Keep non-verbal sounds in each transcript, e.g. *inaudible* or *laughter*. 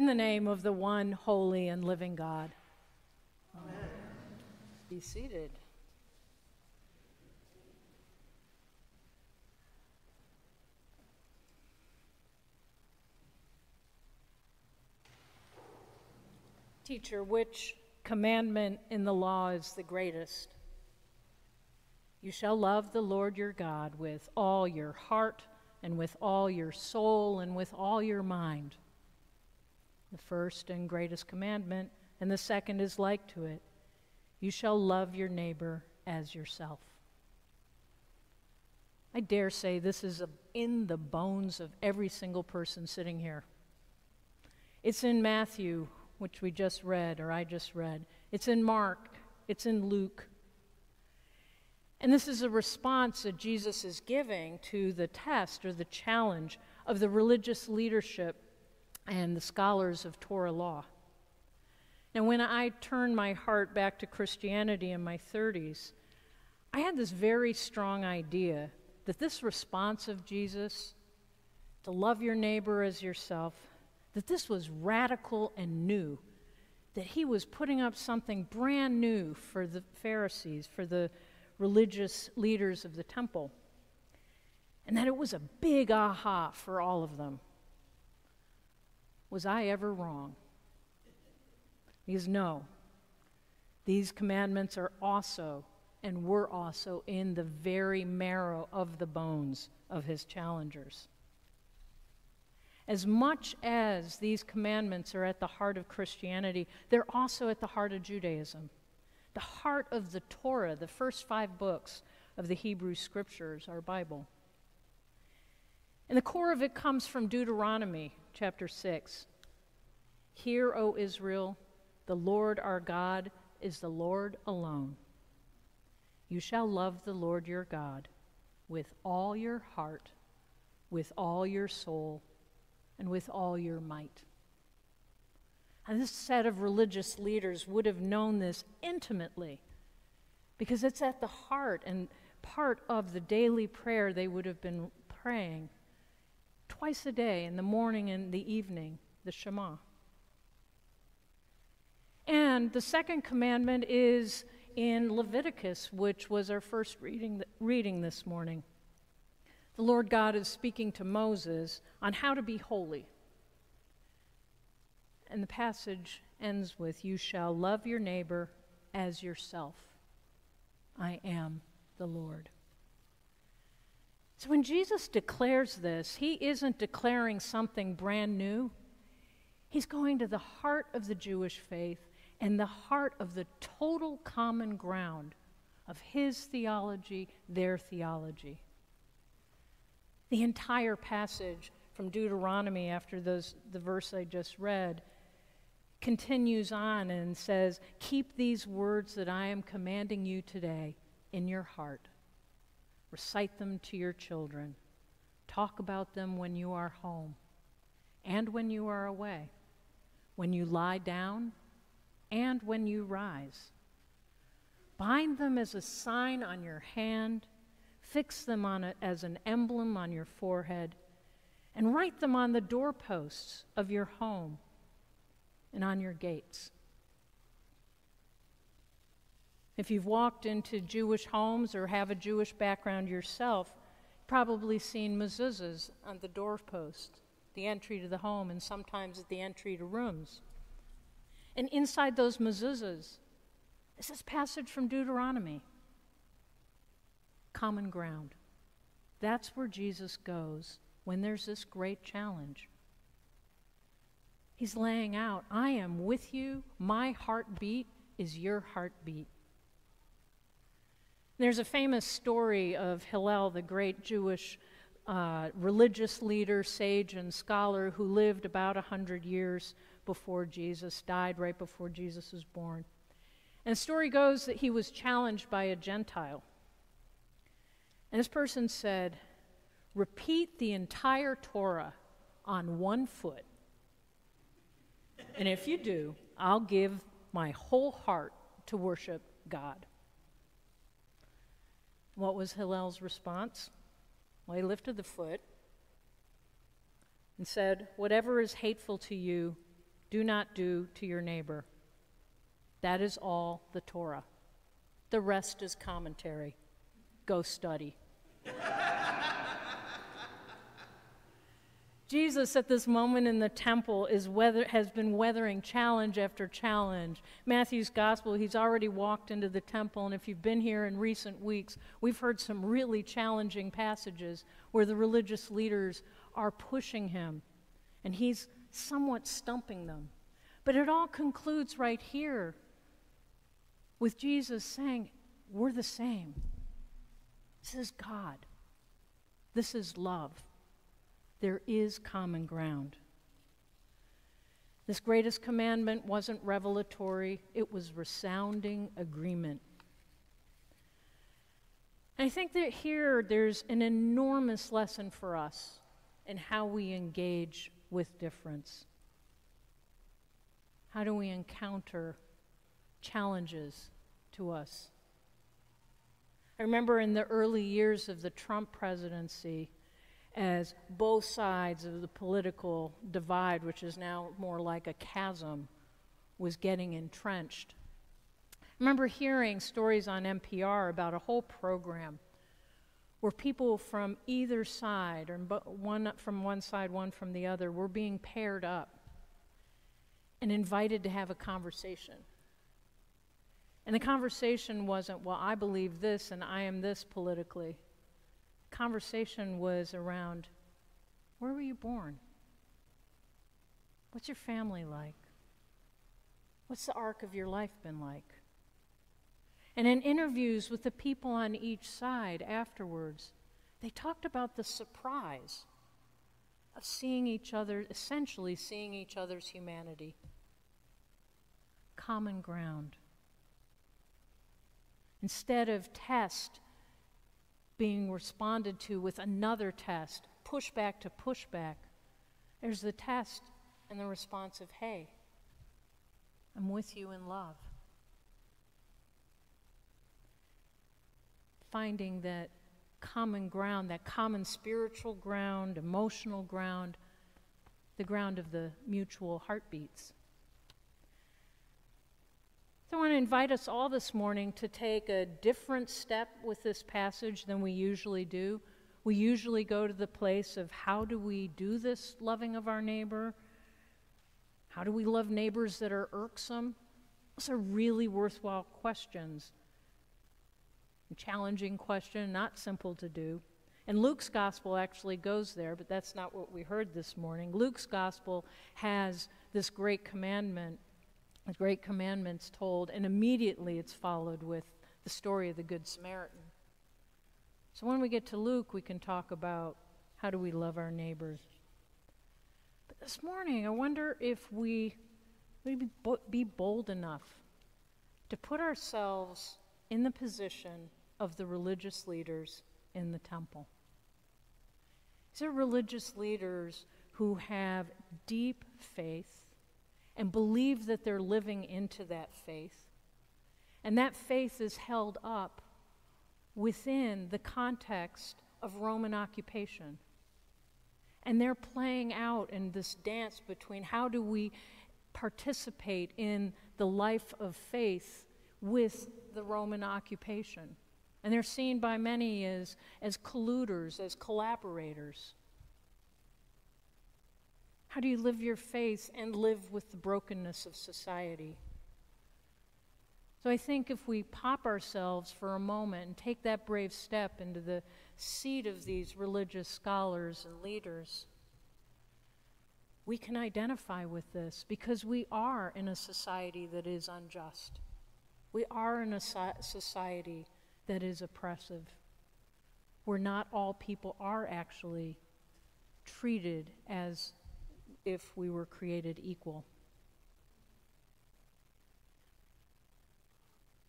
In the name of the one holy and living God. Amen. Be seated. Teacher, which commandment in the law is the greatest? You shall love the Lord your God with all your heart and with all your soul and with all your mind. The first and greatest commandment, and the second is like to it. You shall love your neighbor as yourself. I dare say this is in the bones of every single person sitting here. It's in Matthew which we just read, or I just read. It's in Mark, it's in Luke. And this is a response that Jesus is giving to the test or the challenge of the religious leadership and the scholars of Torah law. Now, when I turned my heart back to Christianity in my 30s, I had this very strong idea that this response of Jesus to love your neighbor as yourself that this was radical and new, that he was putting up something brand new for the Pharisees, for the religious leaders of the temple, and that it was a big aha for all of them. Was I ever wrong? Because no, these commandments are also and were also in the very marrow of the bones of his challengers. As much as these commandments are at the heart of Christianity, they're also at the heart of Judaism. The heart of the Torah, the first five books of the Hebrew Scriptures, our Bible. And the core of it comes from Deuteronomy chapter 6. Hear, O Israel, the Lord our God is the Lord alone. You shall love the Lord your God with all your heart, with all your soul, and with all your might. And this set of religious leaders would have known this intimately because it's at the heart and part of the daily prayer they would have been praying twice a day, in the morning and the evening, the Shema. And the second commandment is in Leviticus, which was our first reading, reading this morning the Lord God is speaking to Moses on how to be holy. And the passage ends with You shall love your neighbor as yourself. I am the Lord. So when Jesus declares this, he isn't declaring something brand new. He's going to the heart of the Jewish faith and the heart of the total common ground of his theology, their theology. The entire passage from Deuteronomy, after those, the verse I just read, continues on and says, Keep these words that I am commanding you today in your heart. Recite them to your children. Talk about them when you are home and when you are away, when you lie down and when you rise. Bind them as a sign on your hand Fix them on it as an emblem on your forehead, and write them on the doorposts of your home and on your gates. If you've walked into Jewish homes or have a Jewish background yourself, probably seen mezuzahs on the doorpost, the entry to the home, and sometimes at the entry to rooms. And inside those mezuzahs is this passage from Deuteronomy common ground. That's where Jesus goes when there's this great challenge. He's laying out, I am with you. My heartbeat is your heartbeat. There's a famous story of Hillel, the great Jewish uh, religious leader, sage, and scholar who lived about 100 years before Jesus, died right before Jesus was born. And the story goes that he was challenged by a Gentile. And this person said, Repeat the entire Torah on one foot. And if you do, I'll give my whole heart to worship God. What was Hillel's response? Well, he lifted the foot and said, Whatever is hateful to you do not do to your neighbor. That is all the Torah. The rest is commentary. Go study. *laughs* Jesus, at this moment in the temple, is weather, has been weathering challenge after challenge. Matthew's gospel, he's already walked into the temple, and if you've been here in recent weeks, we've heard some really challenging passages where the religious leaders are pushing him, and he's somewhat stumping them. But it all concludes right here with Jesus saying, We're the same. This is God, this is love there is common ground. This greatest commandment wasn't revelatory, it was resounding agreement. And I think that here there's an enormous lesson for us in how we engage with difference. How do we encounter challenges to us? I remember in the early years of the Trump presidency, as both sides of the political divide, which is now more like a chasm, was getting entrenched. I remember hearing stories on NPR about a whole program where people from either side, or one from one side, one from the other, were being paired up and invited to have a conversation. And the conversation wasn't, well, I believe this and I am this politically conversation was around where were you born? What's your family like? What's the arc of your life been like? And in interviews with the people on each side afterwards, they talked about the surprise of seeing each other, essentially seeing each other's humanity. Common ground. Instead of test being responded to with another test, pushback to pushback. There's the test and the response of, hey, I'm with you in love. Finding that common ground, that common spiritual ground, emotional ground, the ground of the mutual heartbeats. So I want to invite us all this morning to take a different step with this passage than we usually do. We usually go to the place of how do we do this loving of our neighbor? How do we love neighbors that are irksome? Those are really worthwhile questions. A challenging question, not simple to do. And Luke's gospel actually goes there, but that's not what we heard this morning. Luke's gospel has this great commandment the great commandments told, and immediately it's followed with the story of the Good Samaritan. So when we get to Luke, we can talk about how do we love our neighbors. But this morning, I wonder if we maybe be bold enough to put ourselves in the position of the religious leaders in the temple. These are religious leaders who have deep faith and believe that they're living into that faith. And that faith is held up within the context of Roman occupation. And they're playing out in this dance between how do we participate in the life of faith with the Roman occupation. And they're seen by many as, as colluders, as collaborators. How do you live your faith and live with the brokenness of society? So I think if we pop ourselves for a moment and take that brave step into the seat of these religious scholars and leaders, we can identify with this because we are in a society that is unjust. We are in a society that is oppressive, where not all people are actually treated as if we were created equal.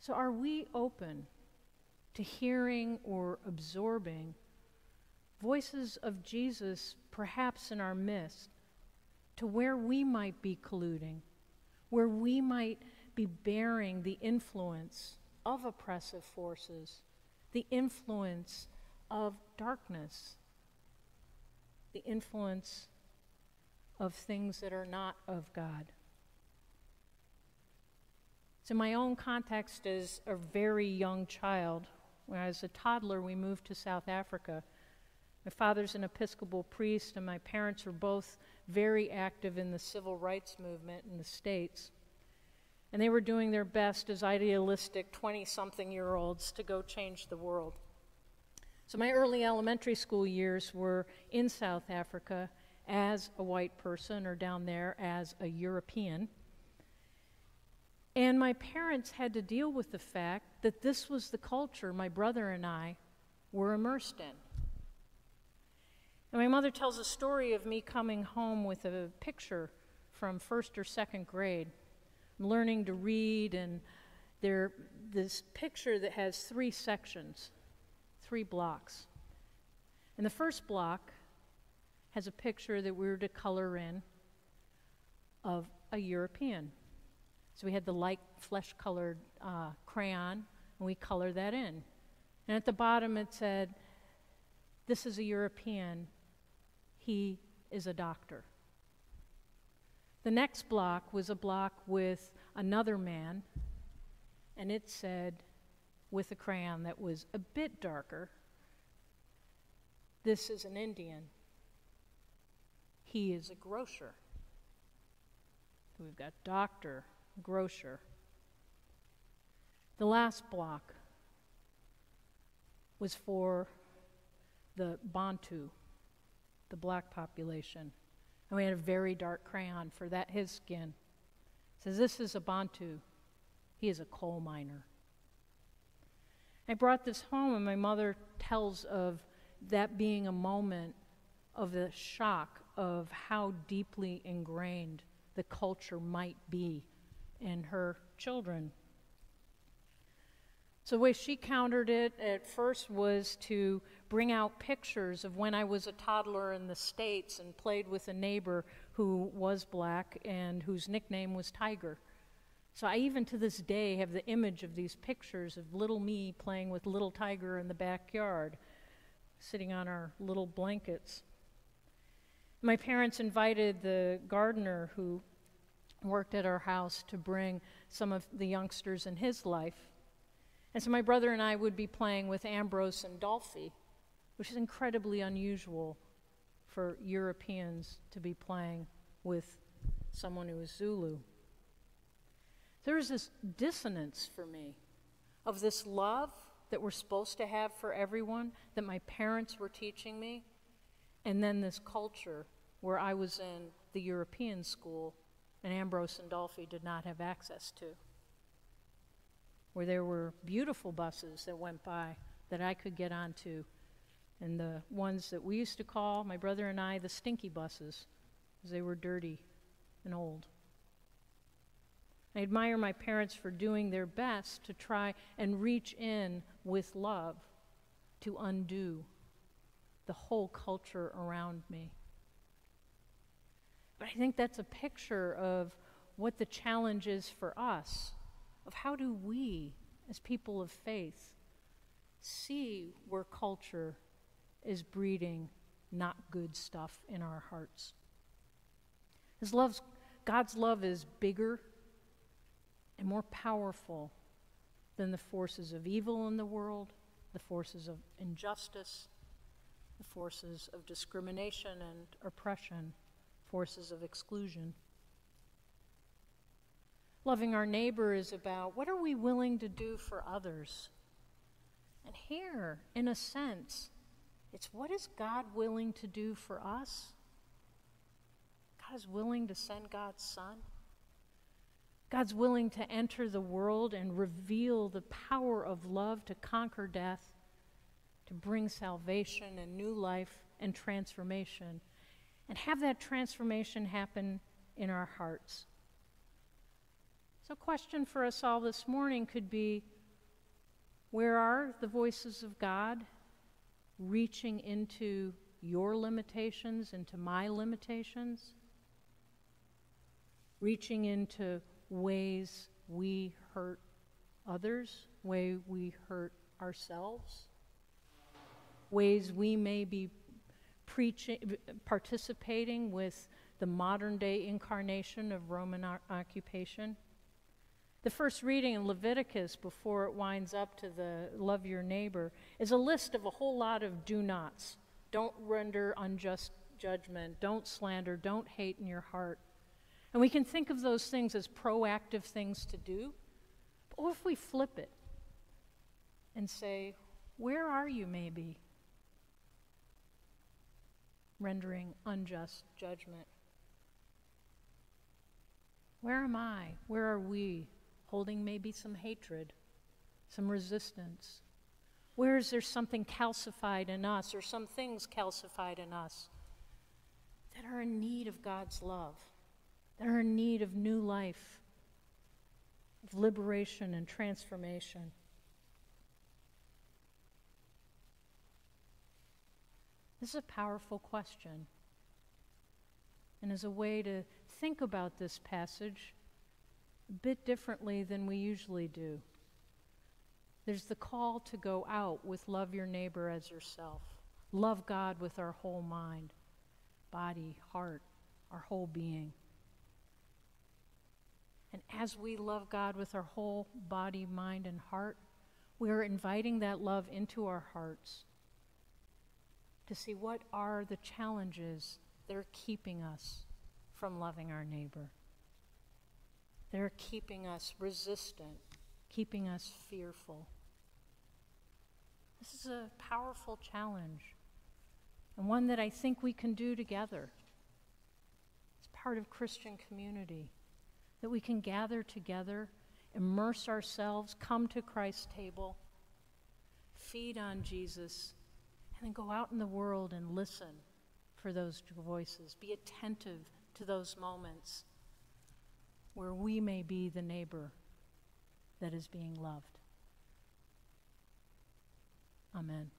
So, are we open to hearing or absorbing voices of Jesus perhaps in our midst to where we might be colluding, where we might be bearing the influence of oppressive forces, the influence of darkness, the influence of things that are not of God. So, my own context as a very young child, when I was a toddler, we moved to South Africa. My father's an Episcopal priest, and my parents were both very active in the civil rights movement in the States. And they were doing their best as idealistic 20 something year olds to go change the world. So, my early elementary school years were in South Africa as a white person or down there as a European. And my parents had to deal with the fact that this was the culture my brother and I were immersed in. And my mother tells a story of me coming home with a picture from first or second grade. I'm learning to read, and there this picture that has three sections, three blocks. And the first block has a picture that we were to color in of a European. So we had the light flesh colored uh, crayon, and we colored that in. And at the bottom it said, This is a European, he is a doctor. The next block was a block with another man, and it said, with a crayon that was a bit darker, This is an Indian. He is a grocer. We've got doctor, grocer. The last block was for the Bantu, the black population. And we had a very dark crayon for that his skin. Says this is a Bantu. He is a coal miner. I brought this home and my mother tells of that being a moment of the shock of how deeply ingrained the culture might be in her children. So, the way she countered it at first was to bring out pictures of when I was a toddler in the States and played with a neighbor who was black and whose nickname was Tiger. So, I even to this day have the image of these pictures of little me playing with little Tiger in the backyard, sitting on our little blankets. My parents invited the gardener who worked at our house to bring some of the youngsters in his life. And so my brother and I would be playing with Ambrose and Dolphy, which is incredibly unusual for Europeans to be playing with someone who is Zulu. There was this dissonance for me of this love that we're supposed to have for everyone that my parents were teaching me, and then this culture where I was in the European school and Ambrose and Dolphy did not have access to. Where there were beautiful buses that went by that I could get onto, and the ones that we used to call, my brother and I, the stinky buses, because they were dirty and old. I admire my parents for doing their best to try and reach in with love to undo the whole culture around me. But I think that's a picture of what the challenge is for us of how do we, as people of faith, see where culture is breeding not good stuff in our hearts. His love's, God's love is bigger and more powerful than the forces of evil in the world, the forces of injustice, the forces of discrimination and oppression forces of exclusion. Loving our neighbor is about what are we willing to do for others? And here, in a sense, it's what is God willing to do for us? God is willing to send God's Son. God's willing to enter the world and reveal the power of love to conquer death, to bring salvation and new life and transformation and have that transformation happen in our hearts. So, a question for us all this morning could be where are the voices of God reaching into your limitations, into my limitations? Reaching into ways we hurt others, way we hurt ourselves, ways we may be preaching, participating with the modern day incarnation of Roman occupation. The first reading in Leviticus before it winds up to the love your neighbor is a list of a whole lot of do nots. Don't render unjust judgment, don't slander, don't hate in your heart. And we can think of those things as proactive things to do. But what if we flip it and say, Where are you, maybe? Rendering unjust judgment. Where am I? Where are we? Holding maybe some hatred, some resistance. Where is there something calcified in us or some things calcified in us that are in need of God's love, that are in need of new life, of liberation and transformation? This is a powerful question. And as a way to think about this passage a bit differently than we usually do. There's the call to go out with love your neighbor as yourself, love God with our whole mind, body, heart, our whole being. And as we love God with our whole body, mind, and heart, we are inviting that love into our hearts to see what are the challenges that are keeping us from loving our neighbor. They're keeping us resistant, keeping us fearful. This is a powerful challenge, and one that I think we can do together. It's part of Christian community that we can gather together, immerse ourselves, come to Christ's table, feed on Jesus, and then go out in the world and listen for those voices. Be attentive to those moments where we may be the neighbor that is being loved. Amen.